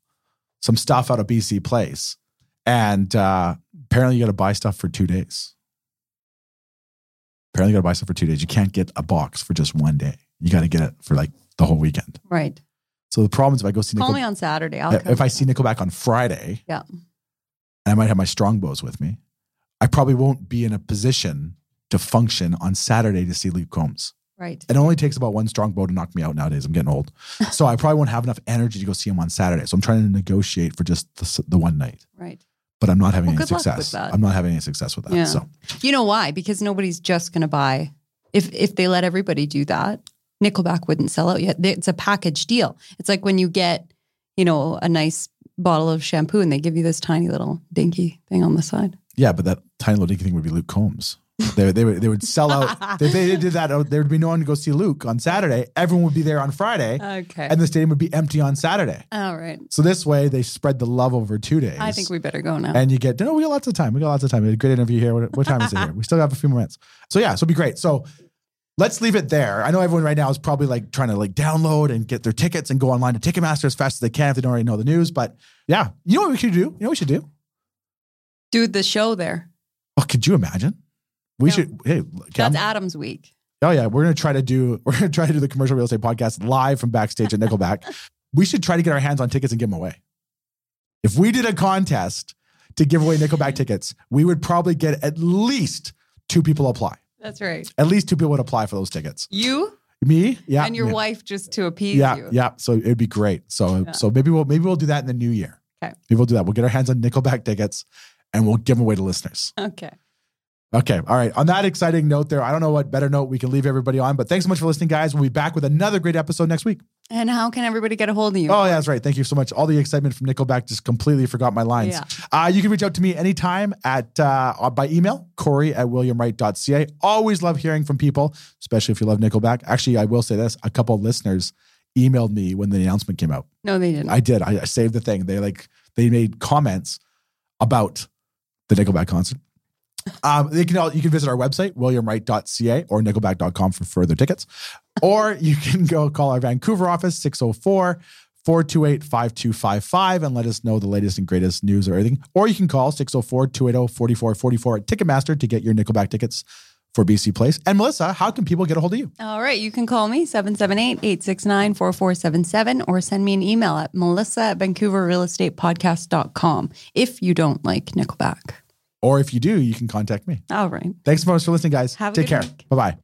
Speaker 1: some stuff out of BC Place. And uh, apparently you got to buy stuff for two days. Apparently you got to buy stuff for two days. You can't get a box for just one day. You got to get it for like the whole weekend.
Speaker 2: Right.
Speaker 1: So the problem is if I go see
Speaker 2: Call me on Saturday. I'll
Speaker 1: if I see Nickelback on Friday,
Speaker 2: Yeah.
Speaker 1: and I might have my strongbows with me, I probably won't be in a position to function on Saturday to see Luke Combs.
Speaker 2: Right.
Speaker 1: It only takes about one strongbow to knock me out nowadays. I'm getting old. So I probably won't have enough energy to go see him on Saturday. So I'm trying to negotiate for just the, the one night,
Speaker 2: Right.
Speaker 1: but I'm not having
Speaker 2: Well,
Speaker 1: any
Speaker 2: good luck with
Speaker 1: success. I'm not having any success with that.
Speaker 2: Yeah.
Speaker 1: So
Speaker 2: You know why? Because nobody's just going to buy. If if they let everybody do that, Nickelback wouldn't sell out yet. It's a package deal. It's like when you get, you know, a nice bottle of shampoo and they give you this tiny little dinky thing on the side.
Speaker 1: yeah, but that tiny little dinky thing would be Luke Combs. They, they, would, they would sell out. if they did that, there would be no one to go see Luke on Saturday. Everyone would be there on Friday,
Speaker 2: Okay.
Speaker 1: and the stadium would be empty on Saturday.
Speaker 2: All right.
Speaker 1: So this way, they spread the love over two days.
Speaker 2: I think we better go now.
Speaker 1: and you get no we got lots of time we got lots of time we had a great interview here what, what time is it here we still have a few more minutes so yeah so it'll be great so let's leave it there. I know everyone right now is probably like trying to like download and get their tickets and go online to ticketmaster as fast as they can if they don't already know the news but yeah. You know what we should do? You know what we should do?
Speaker 2: Do the show there.
Speaker 1: oh could you imagine? We
Speaker 2: No.
Speaker 1: should hey okay,
Speaker 2: That's Adam's week.
Speaker 1: oh yeah. We're gonna try to do we're gonna try to do the commercial real estate podcast live from backstage at nickelback. We should try to get our hands on tickets and give them away. If we did a contest to give away nickelback tickets we would probably get at least two people apply
Speaker 2: That's right.
Speaker 1: At least two people would apply for those tickets.
Speaker 2: You
Speaker 1: Me, yeah,
Speaker 2: and your
Speaker 1: yeah.
Speaker 2: wife just to appease
Speaker 1: yeah,
Speaker 2: you.
Speaker 1: yeah. So it'd be great. So
Speaker 2: Yeah.
Speaker 1: so maybe we'll maybe we'll do that in the new year.
Speaker 2: Okay.
Speaker 1: maybe we'll do that. We'll get our hands on Nickelback tickets, and we'll give them away to listeners.
Speaker 2: Okay.
Speaker 1: Okay, all right. On that exciting note, there, I don't know what better note we can leave everybody on, but thanks so much for listening, guys. We'll be back with another great episode next week.
Speaker 2: And how can everybody get a hold of you?
Speaker 1: Oh, yeah, that's right. Thank you so much. All the excitement from Nickelback just completely forgot my lines.
Speaker 2: Yeah.
Speaker 1: Uh, you can reach out to me anytime at uh, by email, Cory at williamwright.ca. Always love hearing from people, especially if you love Nickelback. Actually, I will say this: a couple of listeners emailed me when the announcement came out.
Speaker 2: No, they didn't.
Speaker 1: I did. I, I saved the thing. They like they made comments about the Nickelback concert. Um, they can all, you can visit our website, williamwright.ca or nickelback.com for further tickets. Or you can go call our Vancouver office, 604 428 5255, and let us know the latest and greatest news or anything. Or you can call 604 280 4444 at Ticketmaster to get your Nickelback tickets for BC Place. And Melissa, how can people get a hold of you?
Speaker 2: All right. You can call me 778-869-4477 or send me an email at melissa at vancouverrealestatepodcast.com if you don't like Nickelback.
Speaker 1: Or if you do, you can contact me.
Speaker 2: All right.
Speaker 1: Thanks so much for listening, guys.
Speaker 2: Have
Speaker 1: Take care. Bye bye.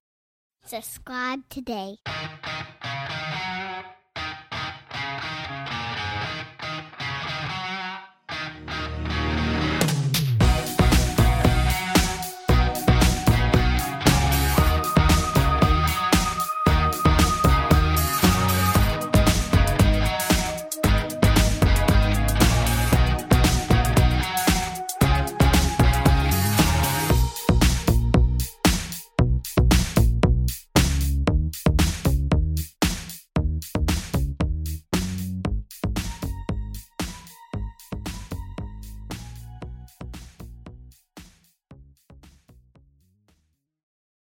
Speaker 5: Subscribe today.